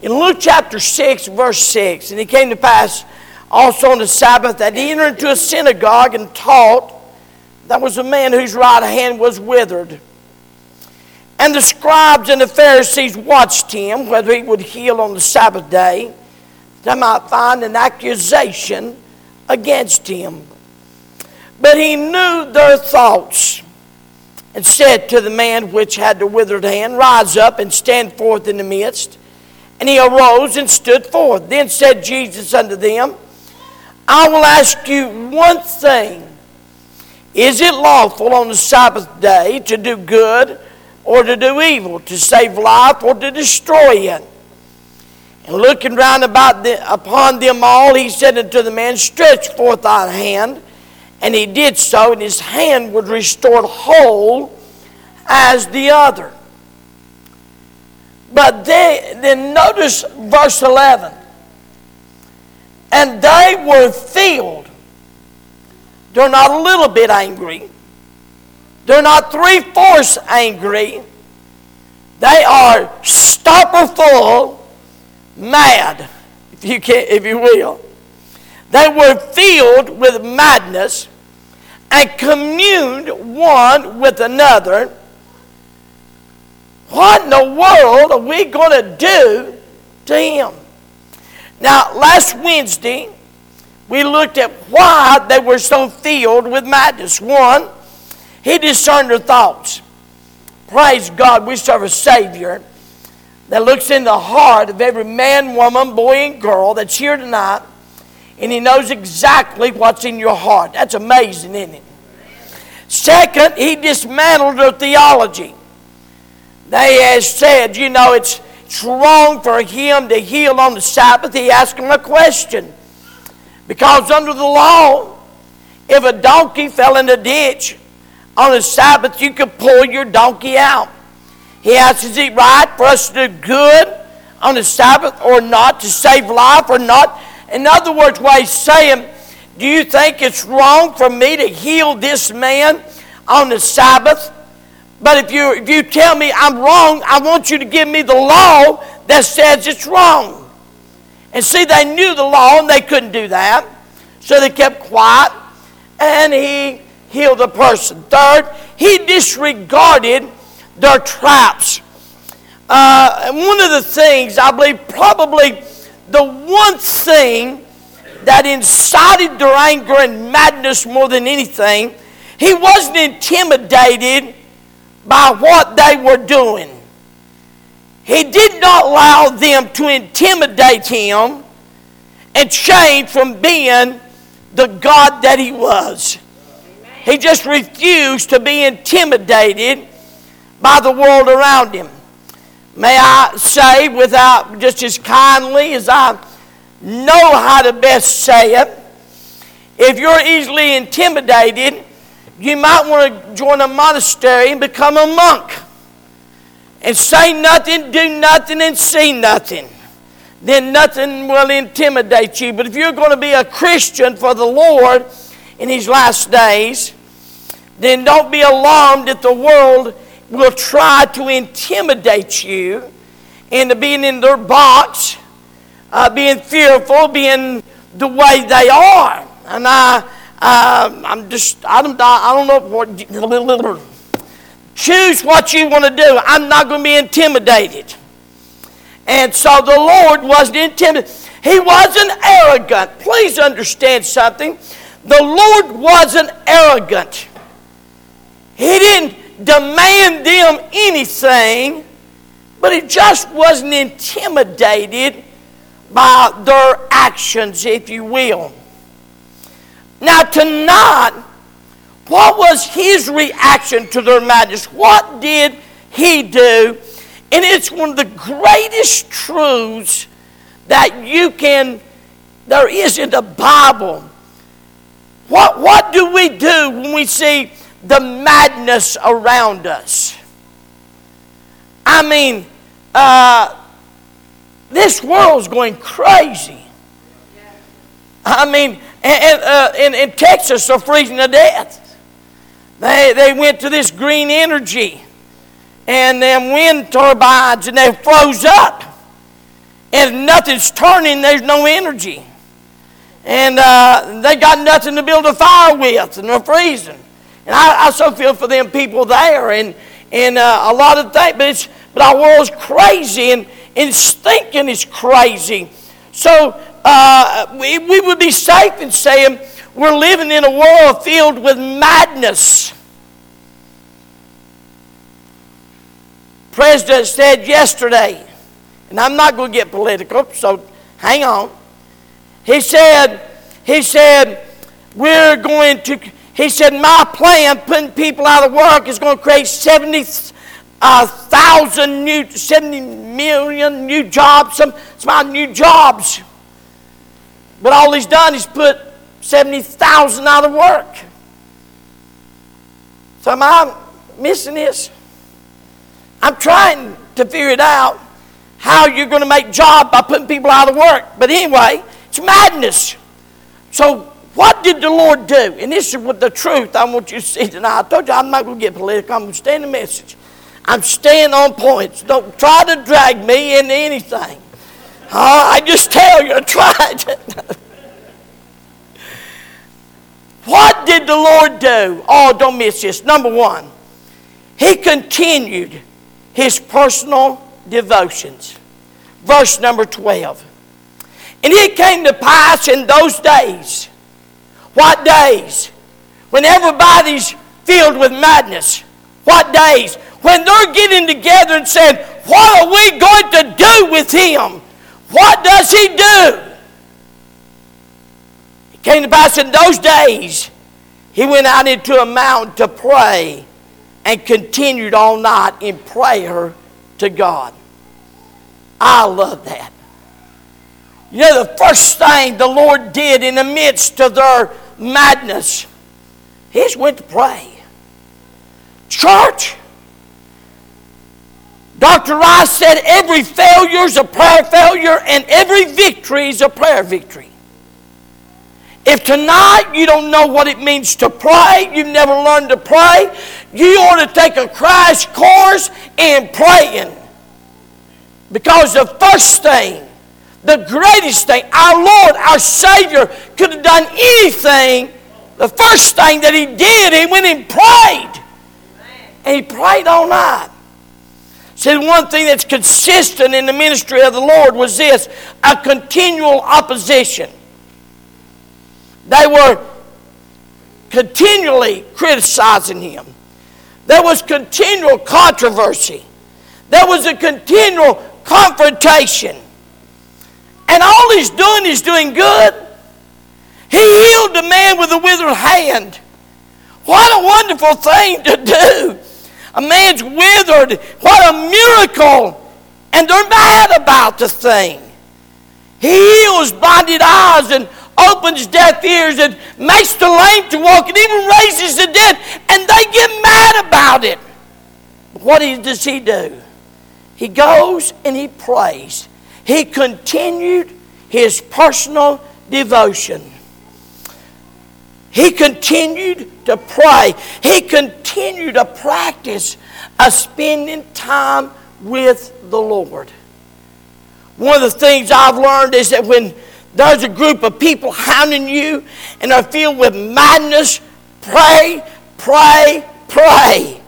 In Luke chapter 6, verse 6, and it came to pass also on the Sabbath that he entered into a synagogue and taught. That was a man whose right hand was withered. And the scribes and the Pharisees watched him, whether he would heal on the Sabbath day, that they might find an accusation against him. But he knew their thoughts and said to the man which had the withered hand, Rise up and stand forth in the midst. And he arose and stood forth. Then said Jesus unto them, I will ask you one thing. Is it lawful on the Sabbath day to do good or to do evil, to save life or to destroy it? And looking round about the, upon them all, he said unto the man, Stretch forth thy hand. And he did so, and his hand was restored whole as the other. But they, then notice verse 11. And they were filled. They're not a little bit angry. They're not three fourths angry. They are stopper full mad, if you can, if you will. They were filled with madness and communed one with another. What in the world are we going to do to him? Now, last Wednesday, we looked at why they were so filled with madness. One, he discerned their thoughts. Praise God, we serve a Savior that looks in the heart of every man, woman, boy, and girl that's here tonight, and He knows exactly what's in your heart. That's amazing, isn't it? Second, He dismantled their theology. They have said, you know, it's, it's wrong for Him to heal on the Sabbath. He asked them a question. Because under the law, if a donkey fell in a ditch on the Sabbath, you could pull your donkey out. He asks, Is it right for us to do good on the Sabbath or not, to save life or not? In other words, what he's saying, Do you think it's wrong for me to heal this man on the Sabbath? But if you, if you tell me I'm wrong, I want you to give me the law that says it's wrong. And see, they knew the law and they couldn't do that. So they kept quiet and he healed the person. Third, he disregarded their traps. Uh, and one of the things, I believe, probably the one thing that incited their anger and madness more than anything, he wasn't intimidated by what they were doing. He did not allow them to intimidate him and change from being the God that he was. He just refused to be intimidated by the world around him. May I say, without just as kindly as I know how to best say it, if you're easily intimidated, you might want to join a monastery and become a monk and say nothing, do nothing, and see nothing. Then nothing will intimidate you. But if you're going to be a Christian for the Lord in these last days, then don't be alarmed that the world will try to intimidate you into being in their box, uh, being fearful, being the way they are. And I, uh, I'm just, I don't, I don't know what. Choose what you want to do. I'm not going to be intimidated. And so the Lord wasn't intimidated. He wasn't arrogant. Please understand something. The Lord wasn't arrogant. He didn't demand them anything, but he just wasn't intimidated by their actions, if you will. Now, tonight, what was his reaction to their madness? What did he do? And it's one of the greatest truths that you can, there is in the Bible. What, what do we do when we see the madness around us. I mean, uh, this world's going crazy. I mean, and, uh, in, in Texas, they're freezing to death. They, they went to this green energy and them wind turbines and they froze up. And nothing's turning, there's no energy. And uh, they got nothing to build a fire with, and they're freezing. And I, I so feel for them people there, and, and uh, a lot of things, but, it's, but our world's crazy, and, and thinking is crazy. So uh, we, we would be safe in saying we're living in a world filled with madness. President said yesterday, and I'm not going to get political, so hang on. He said, he said, we're going to, he said, my plan, putting people out of work, is going to create 70,000 uh, new, 70 million new jobs, some, some new jobs. But all he's done is put 70,000 out of work. So am I missing this? I'm trying to figure it out how you're going to make job by putting people out of work. But anyway, it's madness. So what did the Lord do? And this is what the truth I want you to see tonight. I told you I'm not going to get political. I'm going to stay in the message. I'm staying on points. Don't try to drag me into anything. Uh, I just tell you, try it. what did the Lord do? Oh, don't miss this. Number one, He continued his personal devotions. Verse number 12. And it came to pass in those days. What days? When everybody's filled with madness. What days? When they're getting together and saying, What are we going to do with him? What does he do? It came to pass in those days, he went out into a mountain to pray and continued all night in prayer to God. I love that. You know, the first thing the Lord did in the midst of their madness, He just went to pray. Church, Dr. Rice said every failure is a prayer failure and every victory is a prayer victory. If tonight you don't know what it means to pray, you've never learned to pray, you ought to take a crash course in praying. Because the first thing, the greatest thing, our Lord, our Savior could have done anything, the first thing that He did, He went and prayed. And He prayed all night. Said one thing that's consistent in the ministry of the Lord was this a continual opposition. They were continually criticizing him. There was continual controversy. There was a continual confrontation. And all he's doing is doing good. He healed the man with the withered hand. What a wonderful thing to do. A man's withered. What a miracle. And they're mad about the thing. He heals blinded eyes and opens deaf ears and makes the lame to walk and even raises the dead, and they get mad about it. What does he do? He goes and he prays. He continued his personal devotion. He continued to pray. He continued to practice a spending time with the Lord. One of the things I've learned is that when there's a group of people hounding you and are filled with madness. Pray, pray, pray.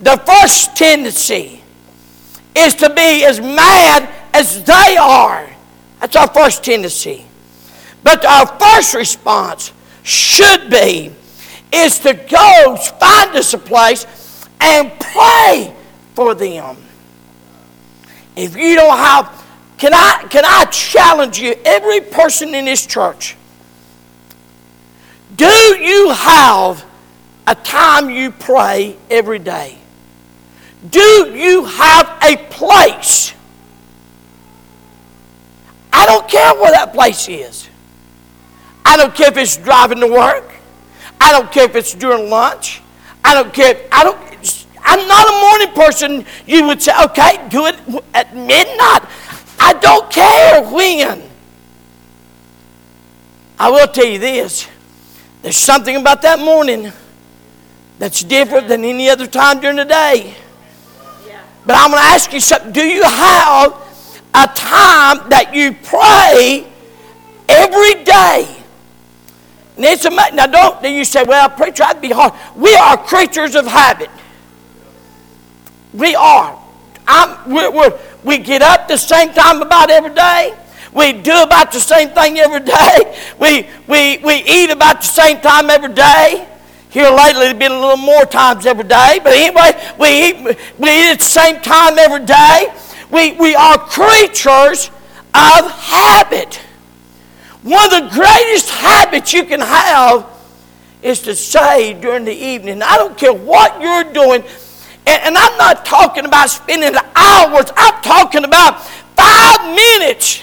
The first tendency is to be as mad as they are. That's our first tendency. But our first response should be is to go find us a place and pray for them. If you don't have can I, can I challenge you, every person in this church? Do you have a time you pray every day? Do you have a place? I don't care where that place is. I don't care if it's driving to work. I don't care if it's during lunch. I don't care. If, I don't. I'm not a morning person. You would say, okay, do it at midnight. I don't care when. I will tell you this there's something about that morning that's different than any other time during the day. But I'm going to ask you something. Do you have a time that you pray every day. It's amazing. Now, don't you say, well, preacher, I'd be hard. We are creatures of habit. We are. I'm, we're, we're, we get up the same time about every day. We do about the same thing every day. We, we, we eat about the same time every day. Here lately, it's been a little more times every day. But anyway, we eat, we eat at the same time every day. We, we are creatures of habit. One of the greatest habits you can have is to say during the evening, I don't care what you're doing, and, and I'm not talking about spending hours, I'm talking about five minutes.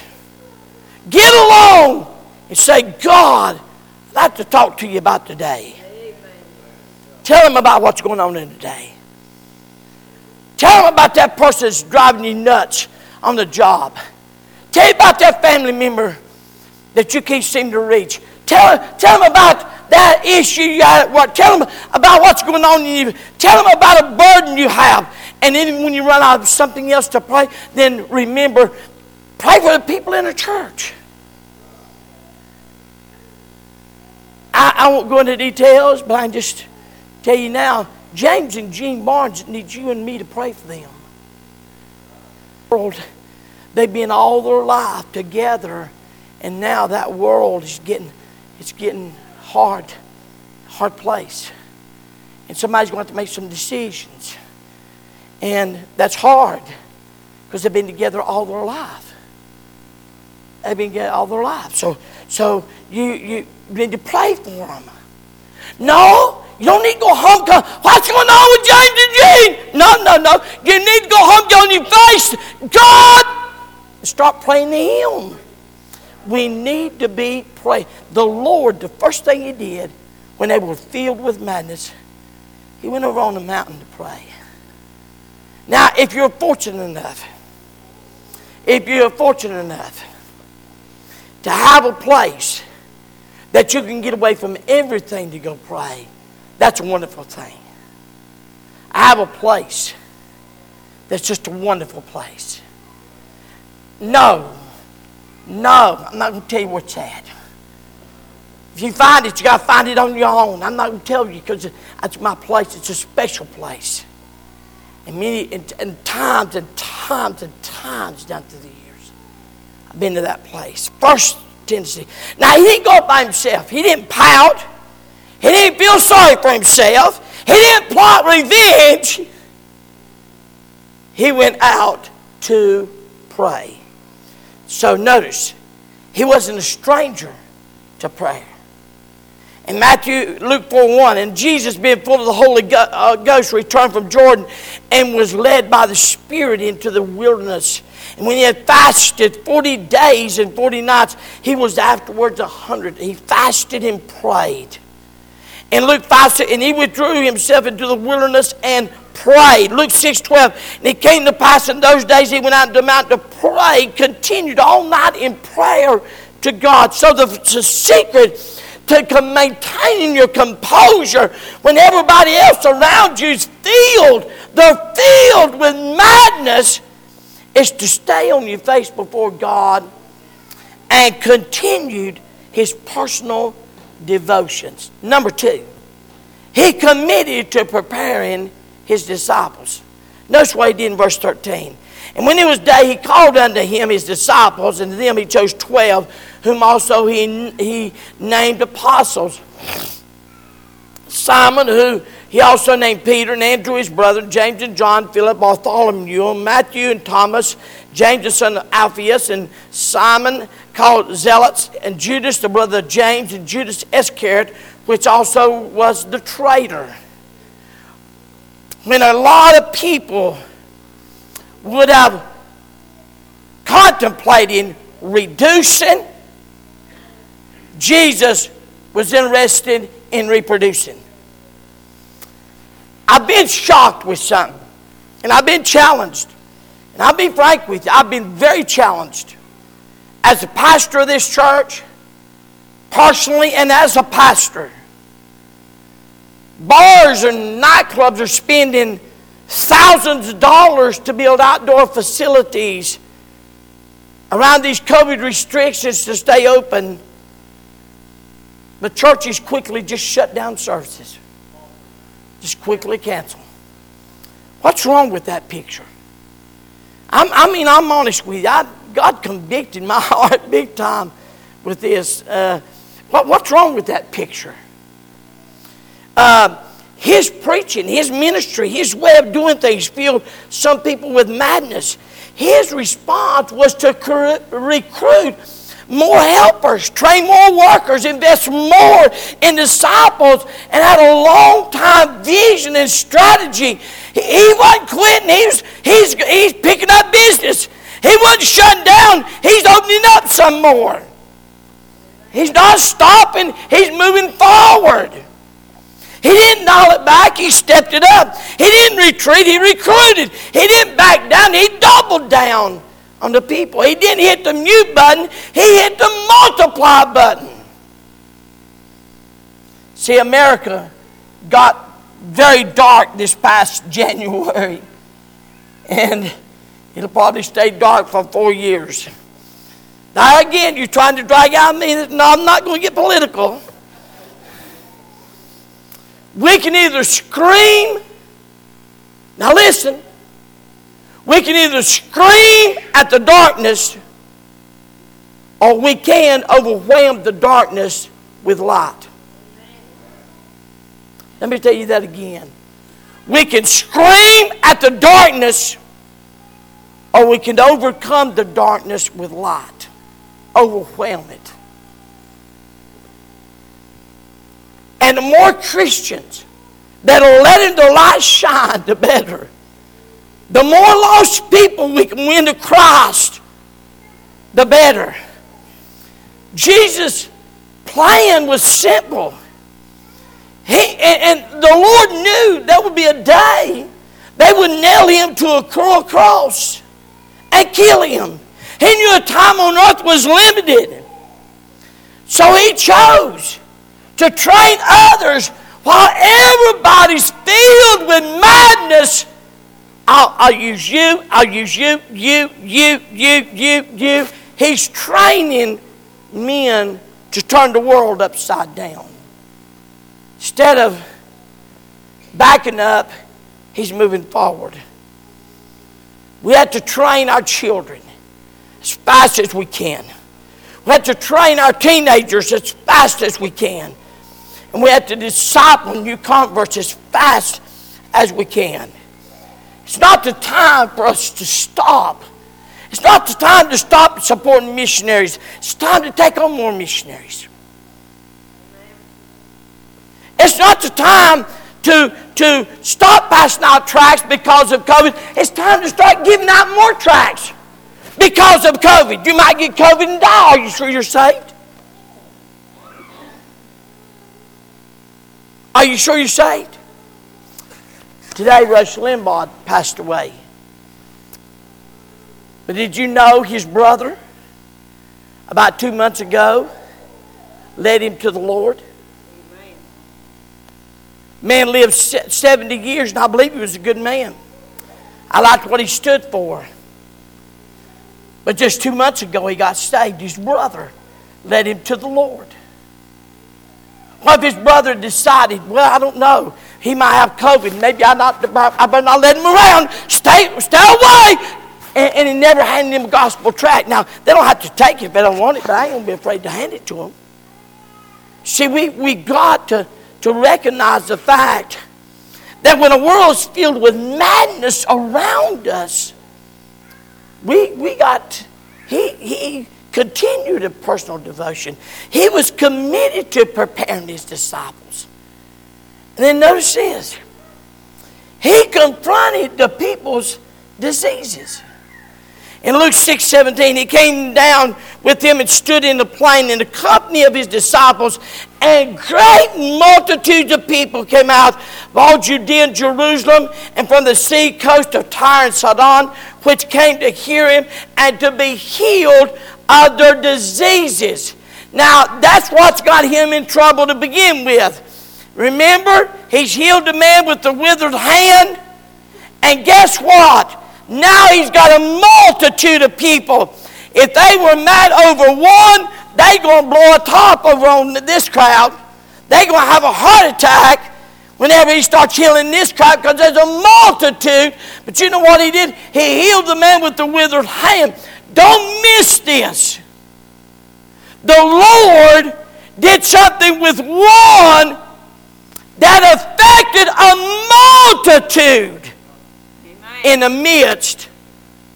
Get along and say, God, I'd like to talk to you about today. Tell him about what's going on in the day. Tell him about that person that's driving you nuts on the job. Tell him about that family member that you can't seem to reach. Tell, tell them about that issue you have. What, tell them about what's going on in you. Tell them about a burden you have. And then when you run out of something else to pray, then remember, pray for the people in the church. I, I won't go into details, but I can just tell you now, James and Jean Barnes need you and me to pray for them. They've been all their life together and now that world is getting, it's getting hard, hard place. And somebody's going to have to make some decisions. And that's hard because they've been together all their life. They've been together all their life. So, so you, you need to pray for them. No, you don't need to go home. Go, What's going on with James and Jean? No, no, no. You need to go home, get on your face. God, start praying to Him. We need to be praying. The Lord, the first thing He did when they were filled with madness, He went over on the mountain to pray. Now, if you're fortunate enough, if you're fortunate enough to have a place that you can get away from everything to go pray, that's a wonderful thing. I have a place that's just a wonderful place. No, no, I'm not going to tell you where it's at. If you find it, you got to find it on your own. I'm not going to tell you because that's my place. It's a special place. And many and, and times and times and times down through the years, I've been to that place. First Tennessee. Now he didn't go by himself. He didn't pout. He didn't feel sorry for himself. He didn't plot revenge. He went out to pray. So notice, he wasn't a stranger to prayer. In Matthew, Luke 4 1, and Jesus, being full of the Holy uh, Ghost, returned from Jordan and was led by the Spirit into the wilderness. And when he had fasted 40 days and 40 nights, he was afterwards a 100. He fasted and prayed. In Luke 5, said, and he withdrew himself into the wilderness and prayed. Luke 6 12. And it came to pass in those days he went out to the mount to pray, continued all night in prayer to God. So the, the secret to maintaining your composure when everybody else around you is filled, they're filled with madness, is to stay on your face before God and continued his personal devotions. Number two, he committed to preparing his disciples. Notice what he did in verse 13. And when it was day, he called unto him his disciples, and to them he chose twelve, whom also he, he named apostles. Simon, who he also named Peter, and Andrew his brother, James and John, Philip, Bartholomew, Matthew and Thomas, James the son of Alphaeus, and Simon called Zelotes, and Judas the brother of James, and Judas Iscariot, which also was the traitor when a lot of people would have contemplated reducing, Jesus was interested in reproducing. I've been shocked with something, and I've been challenged. And I'll be frank with you, I've been very challenged as a pastor of this church, personally, and as a pastor. Bars and nightclubs are spending thousands of dollars to build outdoor facilities around these COVID restrictions to stay open, But churches quickly just shut down services. Just quickly cancel. What's wrong with that picture? I'm, i mean, I'm honest with you. I, God convicted my heart big time with this. Uh, what, what's wrong with that picture? Uh, his preaching, his ministry, his way of doing things filled some people with madness. His response was to recruit more helpers, train more workers, invest more in disciples, and had a long time vision and strategy. He wasn't quitting, he was, he's, he's picking up business. He wasn't shutting down, he's opening up some more. He's not stopping, he's moving forward. He didn't dial it back, he stepped it up. He didn't retreat, he recruited. He didn't back down, he doubled down on the people. He didn't hit the mute button, he hit the multiply button. See, America got very dark this past January, and it'll probably stay dark for four years. Now, again, you're trying to drag out me. No, I'm not going to get political. We can either scream, now listen, we can either scream at the darkness or we can overwhelm the darkness with light. Let me tell you that again. We can scream at the darkness or we can overcome the darkness with light, overwhelm it. And the more Christians that'll let the light shine, the better. The more lost people we can win to Christ, the better. Jesus' plan was simple. He, and, and the Lord knew there would be a day they would nail him to a cruel cross and kill him. He knew a time on earth was limited. So he chose to train others while everybody's filled with madness. I'll, I'll use you, I'll use you, you, you, you, you, you. He's training men to turn the world upside down. Instead of backing up, he's moving forward. We have to train our children as fast as we can. We have to train our teenagers as fast as we can. And we have to disciple new converts as fast as we can. It's not the time for us to stop. It's not the time to stop supporting missionaries. It's time to take on more missionaries. It's not the time to, to stop passing out tracts because of COVID. It's time to start giving out more tracts because of COVID. You might get COVID and die. Are you sure you're saved? Are you sure you're saved? Today, Rush Limbaugh passed away. But did you know his brother, about two months ago, led him to the Lord? Man lived 70 years, and I believe he was a good man. I liked what he stood for. But just two months ago, he got saved. His brother led him to the Lord. What if his brother decided, well, I don't know, he might have COVID. Maybe I, not, I better not let him around. Stay, stay away. And, and he never handed him a gospel tract. Now, they don't have to take it if they don't want it, but I ain't going to be afraid to hand it to them. See, we, we got to, to recognize the fact that when a world is filled with madness around us, we, we got, he, he, continued a personal devotion. He was committed to preparing his disciples. And then notice this he confronted the people's diseases. In Luke 6 17, he came down with them and stood in the plain in the company of his disciples, and great multitudes of people came out of all Judea and Jerusalem and from the sea coast of Tyre and Sidon, which came to hear him and to be healed of their diseases. Now, that's what's got him in trouble to begin with. Remember, he's healed a man with the withered hand. And guess what? Now he's got a multitude of people. If they were mad over one, they're going to blow a top over on this crowd. They're going to have a heart attack whenever he starts healing this crowd because there's a multitude. But you know what he did? He healed the man with the withered hand. Don't miss this. The Lord did something with one that affected a multitude Amen. in the midst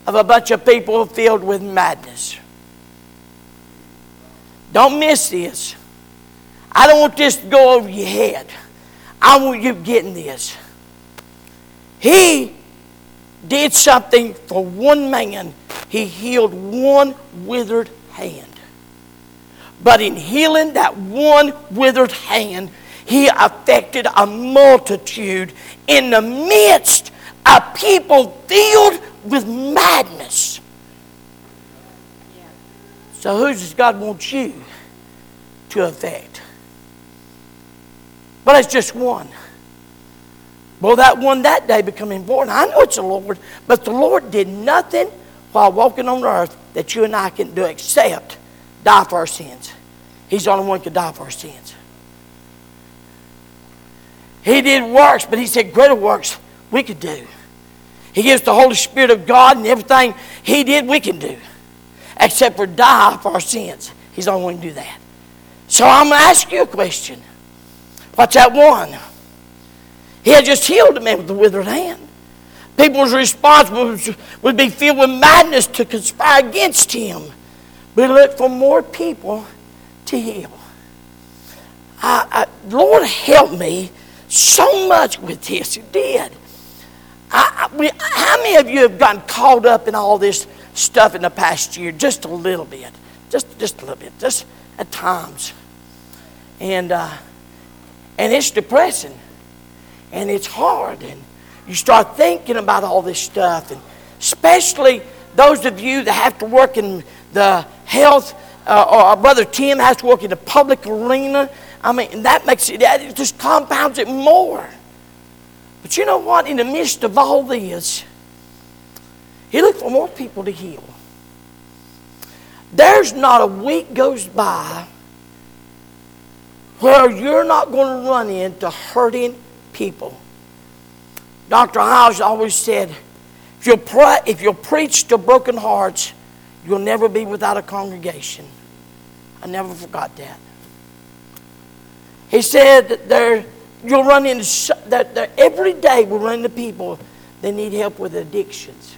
of a bunch of people filled with madness. Don't miss this. I don't want this to go over your head. I want you getting this. He did something for one man. He healed one withered hand. But in healing that one withered hand, he affected a multitude in the midst of people filled with madness. So, who does God want you to affect? But it's just one. Well, that one that day become important. I know it's the Lord, but the Lord did nothing while walking on earth that you and I can do except die for our sins. He's the only one who could die for our sins. He did works, but he said greater works we could do. He gives the Holy Spirit of God and everything he did we can do. Except for die for our sins. He's the only one who can do that. So I'm going to ask you a question. What's that one? He had just healed a man with a withered hand. People's response would, would be filled with madness to conspire against him. We look for more people to heal. I, I, Lord help me so much with this. He did. I, we, how many of you have gotten caught up in all this stuff in the past year? Just a little bit. Just, just a little bit. Just at times. And, uh, and it's depressing. And it's hard. And you start thinking about all this stuff. And especially those of you that have to work in the health, uh, or our brother Tim has to work in the public arena. I mean, that makes it, it just compounds it more. But you know what? In the midst of all this, he looked for more people to heal. There's not a week goes by where you're not going to run into hurting people. Dr. House always said, if you'll, if you'll preach to broken hearts, you'll never be without a congregation. I never forgot that. He said that there, you'll run into that, that every day we'll run into people that need help with addictions.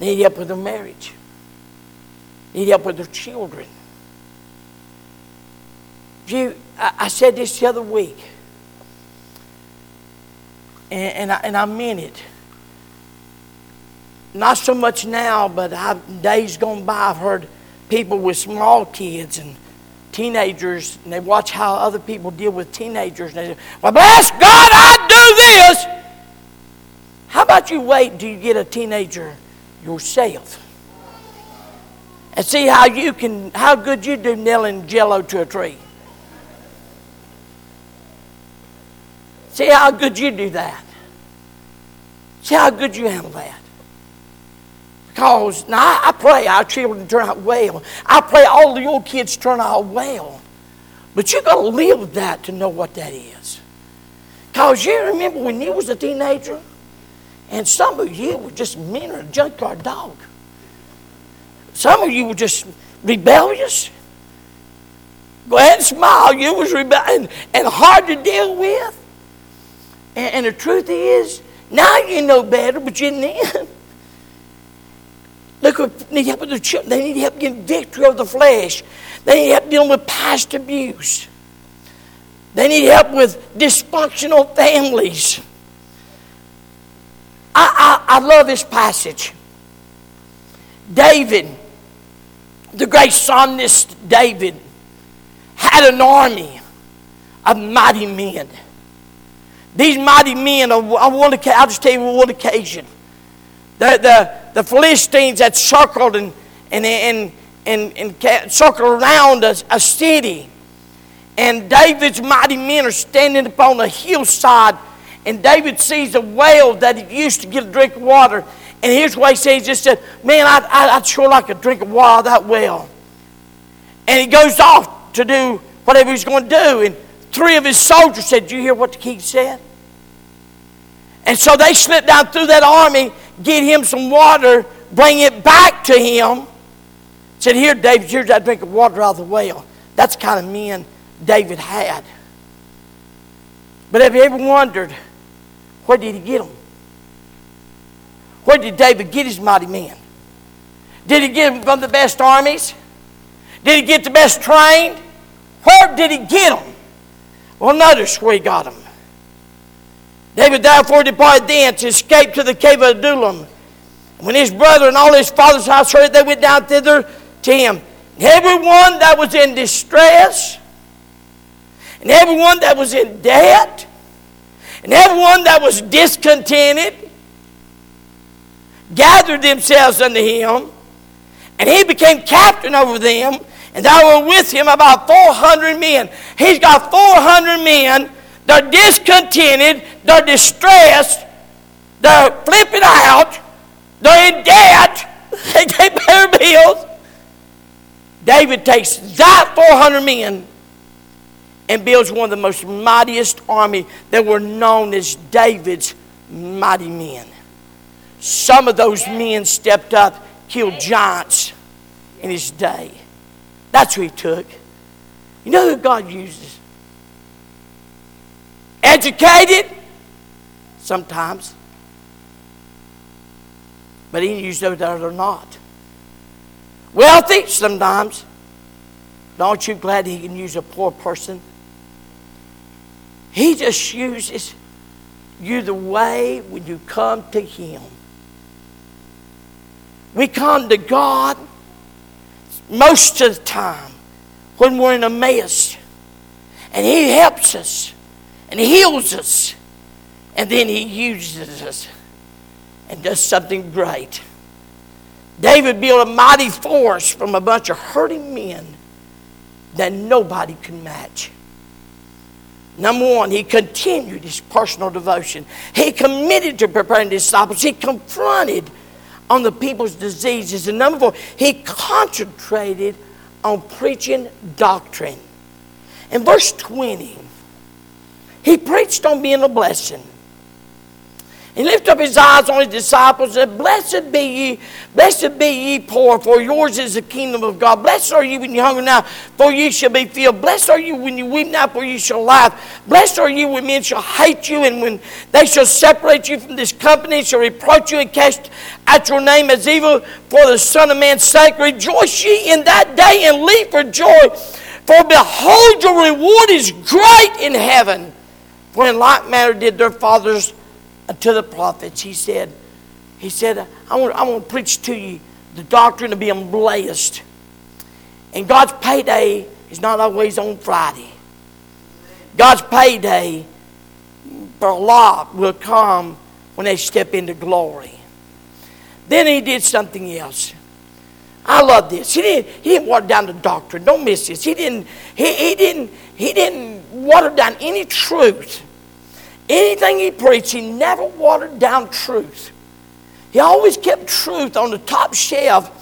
Need help with their marriage. Need help with their children. You, I, said this the other week, and, and, I, and I meant it. Not so much now, but I've, days gone by, I've heard people with small kids and teenagers and they watch how other people deal with teenagers and they say, Well, bless God, I do this. How about you wait until you get a teenager yourself? And see how you can how good you do nailing jello to a tree. See how good you do that. See how good you handle that. Because now I, pray our children turn out well. I pray all the old kids turn out well. But you got to live that to know what that is. Because you remember when you was a teenager, and some of you were just mean or a junkyard dog. Some of you were just rebellious. Go ahead and smile. You was rebellious and hard to deal with. And, and the truth is, now you know better, but you didn't. Look, They need help with their children. They need help getting victory over the flesh. They need help dealing with past abuse. They need help with dysfunctional families. I, I, I love this passage. David, the great psalmist David, had an army of mighty men. These mighty men, on one I'll just tell you one occasion. The, the, the Philistines had circled and, and, and, and, and circled around a, a city. And David's mighty men are standing upon a hillside. And David sees a well that he used to get a drink of water. And here's what he says. He just said, Man, I'd, I'd sure like a drink of water that well. And he goes off to do whatever he's going to do. And three of his soldiers said, Did you hear what the king said? And so they slipped down through that army, get him some water, bring it back to him. Said, Here, David, here's that drink of water out of the well. That's the kind of men David had. But have you ever wondered, where did he get them? Where did David get his mighty men? Did he get them from the best armies? Did he get the best trained? Where did he get them? Well, notice where he got them. David therefore departed thence, escaped to the cave of Adullam. When his brother and all his father's house heard it, they went down thither to him. And everyone that was in distress, and everyone that was in debt, and everyone that was discontented, gathered themselves unto him, and he became captain over them, and there were with him about 400 men. He's got 400 men. They're discontented, they're distressed, they're flipping out, they're in debt, they can't pay their bills. David takes that 400 men and builds one of the most mightiest army that were known as David's mighty men. Some of those men stepped up, killed giants in his day. That's who he took. You know who God uses? Educated? Sometimes. But he used those that are not. Wealthy? Sometimes. Aren't you glad he can use a poor person? He just uses you the way when you come to him. We come to God most of the time when we're in a mess. And He helps us and heals us. And then He uses us and does something great. David built a mighty force from a bunch of hurting men that nobody could match. Number one, he continued his personal devotion. He committed to preparing disciples. He confronted on the people's diseases. And number four, he concentrated on preaching doctrine. In verse 20, he preached on being a blessing. He lifted up his eyes on his disciples and said, Blessed be ye, blessed be ye poor, for yours is the kingdom of God. Blessed are you when you hunger now, for ye shall be filled. Blessed are you when you weep now, for ye shall laugh. Blessed are you when men shall hate you, and when they shall separate you from this company, shall reproach you and cast at your name as evil for the Son of Man's sake. Rejoice ye in that day and leap for joy, for behold, your reward is great in heaven. For in like manner did their fathers to the prophets, he said, he said, I want, I want to preach to you the doctrine of being blessed. And God's payday is not always on Friday. God's payday for a lot will come when they step into glory. Then he did something else. I love this. He didn't, he didn't water down the doctrine. Don't miss this. He didn't, he, he didn't, he didn't water down any truth. Anything he preached, he never watered down truth. He always kept truth on the top shelf.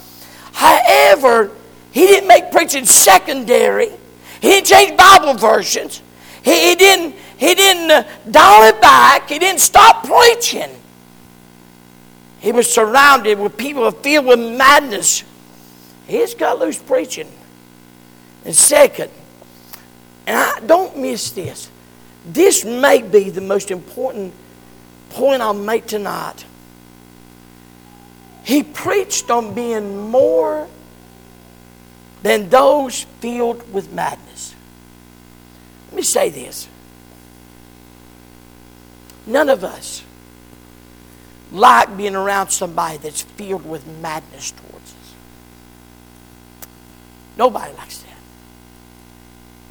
However, he didn't make preaching secondary. He didn't change Bible versions. He, he didn't, he didn't uh, dial it back. He didn't stop preaching. He was surrounded with people filled with madness. He just got loose preaching. And second, and I don't miss this. This may be the most important point I'll make tonight. He preached on being more than those filled with madness. Let me say this. None of us like being around somebody that's filled with madness towards us. Nobody likes that.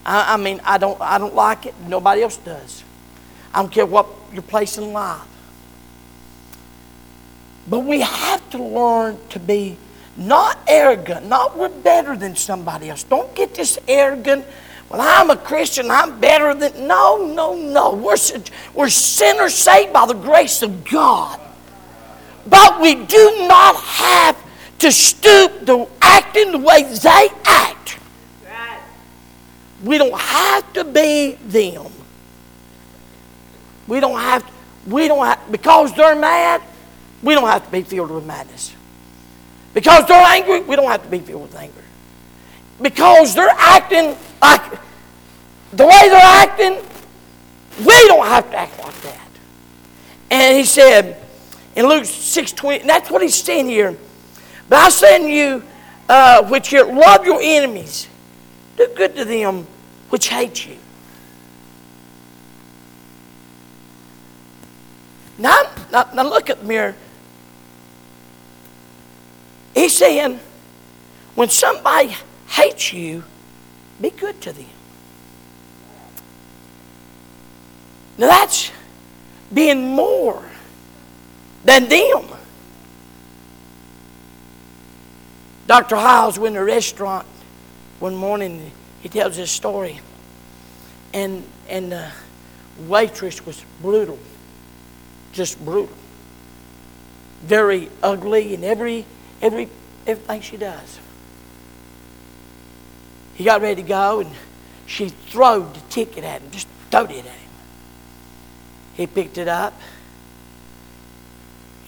I, I mean, I don't, I don't like it. Nobody else does. I don't care what your place in life. But we have to learn to be not arrogant, not we're better than somebody else. Don't get this arrogant. Well, I'm a Christian, I'm better than. No, no, no. We're, we're sinners saved by the grace of God. but we do not have to stoop to acting the way they act. We don't have to be them. We don't have, we don't have, because they're mad, we don't have to be filled with madness. Because they're angry, we don't have to be filled with anger. Because they're acting like the way they're acting, we don't have to act like that. And he said in Luke 6 20, that's what he's saying here. But I say to you, uh, which you love your enemies, do good to them which hate you. Now, now, now look at the mirror. He's saying, when somebody hates you, be good to them. Now that's being more than them. Dr. Hyles went to a restaurant one morning. He tells his story. And, and the waitress was brutal. Just brutal. Very ugly in every, every, everything she does. He got ready to go and she throwed the ticket at him, just throwed it at him. He picked it up.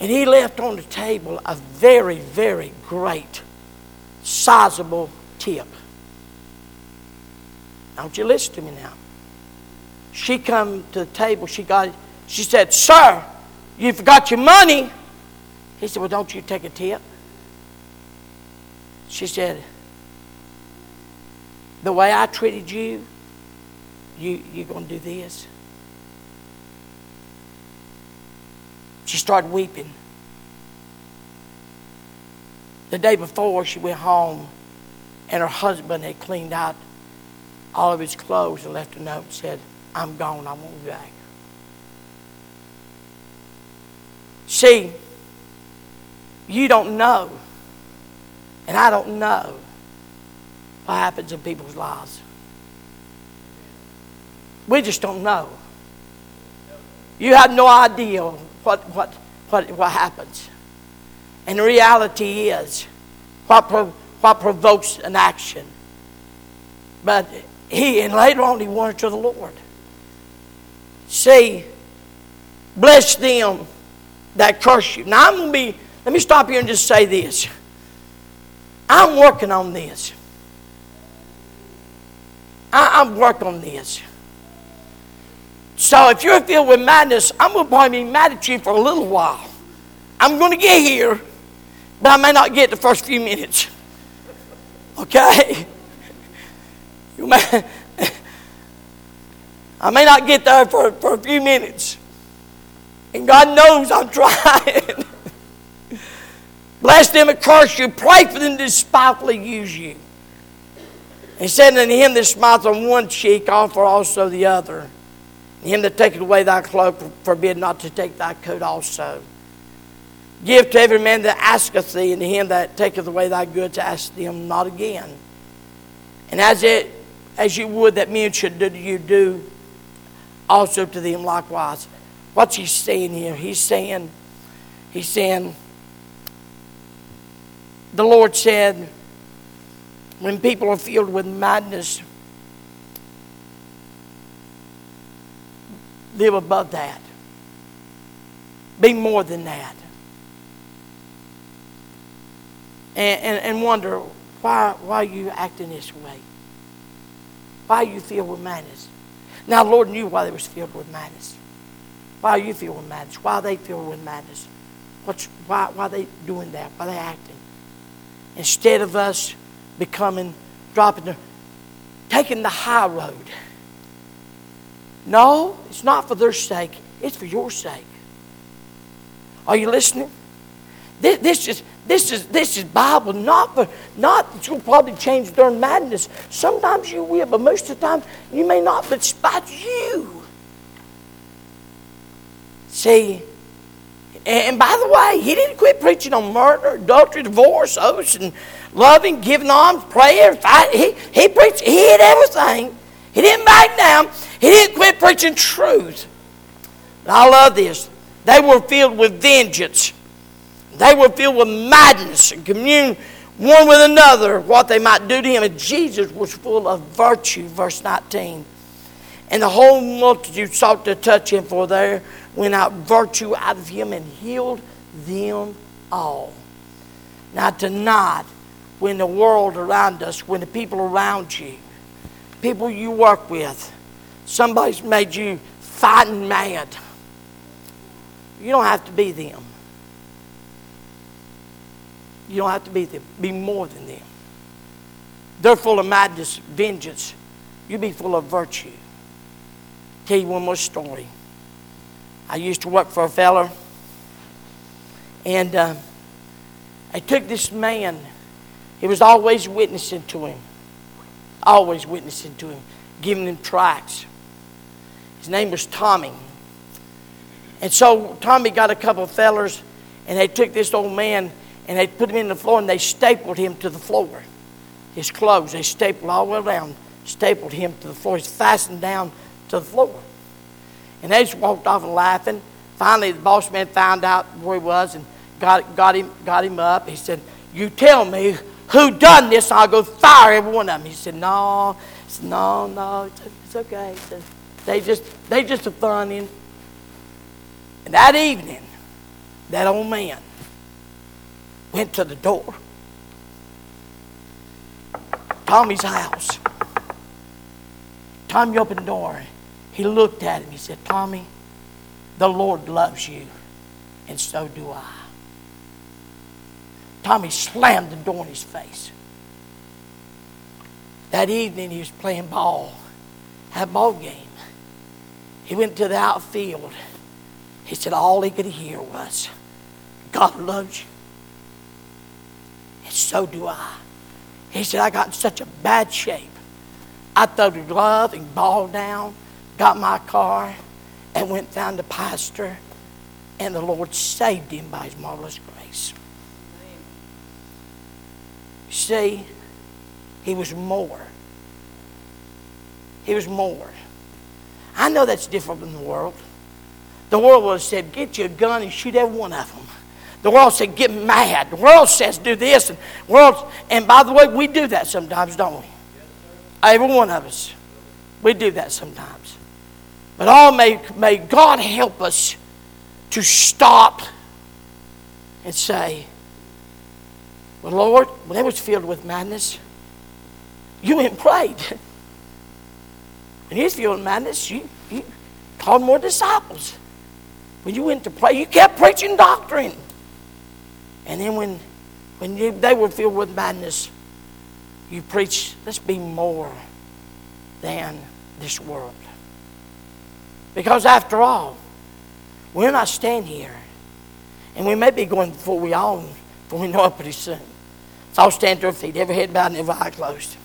And he left on the table a very, very great, sizable tip. Don't you listen to me now. She come to the table, she got she said, Sir, you forgot your money. He said, Well, don't you take a tip? She said, The way I treated you, you you're gonna do this? She started weeping. The day before, she went home, and her husband had cleaned out all of his clothes and left a note and said, I'm gone, I won't be back. See, you don't know, and I don't know what happens in people's lives. We just don't know. You have no idea what, what, what, what happens. And the reality is what, what provokes an action. But he, and later on, he wanted to the Lord. See, bless them that curse you. Now, I'm to be, let me stop here and just say this. I'm working on this. I, I'm working on this. So if you're filled with madness, I'm going to probably be mad at you for a little while. I'm going to get here, but I may not get the first few minutes. Okay? You may, I may not get there for, for a few minutes. And God knows I'm trying. Bless them and curse you. Pray for them to despitefully use you. He said unto him that smileth on one cheek, offer also the other. And him that taketh away thy cloak, forbid not to take thy coat also. Give to every man that asketh thee, and to him that taketh away thy goods, ask them not again. And as it as you would that men should do you do also to them likewise. What's he saying here? He's saying, he's saying, the Lord said, when people are filled with madness, live above that. Be more than that. And, and, and wonder why, why are you acting this way? Why are you filled with madness? Now, the Lord knew why they was filled with madness. Why are you filled with madness? Why are they filled with madness? What's, why, why are they doing that? Why are they acting? Instead of us becoming, dropping the, taking the high road no, it's not for their sake, it's for your sake. Are you listening? This, this is this is this is Bible, not for not that you'll probably change during madness. Sometimes you will, but most of the time you may not, but it's about you. See, and by the way, he didn't quit preaching on murder, adultery, divorce, oaths, and loving, giving alms, prayer, fight. He, he preached, he did everything. He didn't back down. He didn't quit preaching truth. I love this. They were filled with vengeance. They were filled with madness and one with another what they might do to him. And Jesus was full of virtue, verse 19. And the whole multitude sought to touch him, for there went out virtue out of him and healed them all. Now, tonight, when the world around us, when the people around you, people you work with, somebody's made you fighting mad, you don't have to be them. You don't have to be them. Be more than them. They're full of madness, vengeance. You be full of virtue. Tell you one more story. I used to work for a feller, and uh, I took this man. He was always witnessing to him, always witnessing to him, giving him tracts. His name was Tommy. And so Tommy got a couple of fellers, and they took this old man and they put him in the floor and they stapled him to the floor. His clothes, they stapled all the way down, stapled him to the floor. He's fastened down to the floor. And they just walked off and laughing. Finally, the boss man found out where he was and got, got, him, got him up. He said, You tell me who done this, I'll go fire every one of them. He said, No, said, no, no, it's, okay. Said, they just they just a funning. And that evening, that old man went to the door. Tommy's house. Tommy opened the door. He looked at him. He said, Tommy, the Lord loves you, and so do I. Tommy slammed the door in his face. That evening he was playing ball, had a ball game. He went to the outfield. He said all he could hear was, God loves you so do I. He said, I got in such a bad shape. I threw the glove and ball down, got my car, and went down to pastor, and the Lord saved him by his marvelous grace. See, he was more. He was more. I know that's different than the world. The world would have said, Get you a gun and shoot every one of them. The world said, get mad. The world says, do this. And, world, and by the way, we do that sometimes, don't we? Every one of us. We do that sometimes. But all may, may God help us to stop and say, Well, Lord, when it was filled with madness, you went and prayed. When you filled with madness, you, you called more disciples. When you went to pray, you kept preaching doctrine. And then when, when you, they were filled with madness, you preach, let's be more than this world. Because after all, we're not staying here. And we may be going before we all, before we know it pretty soon. So I'll uh, stand to our feet, every head bowed and every eye closed.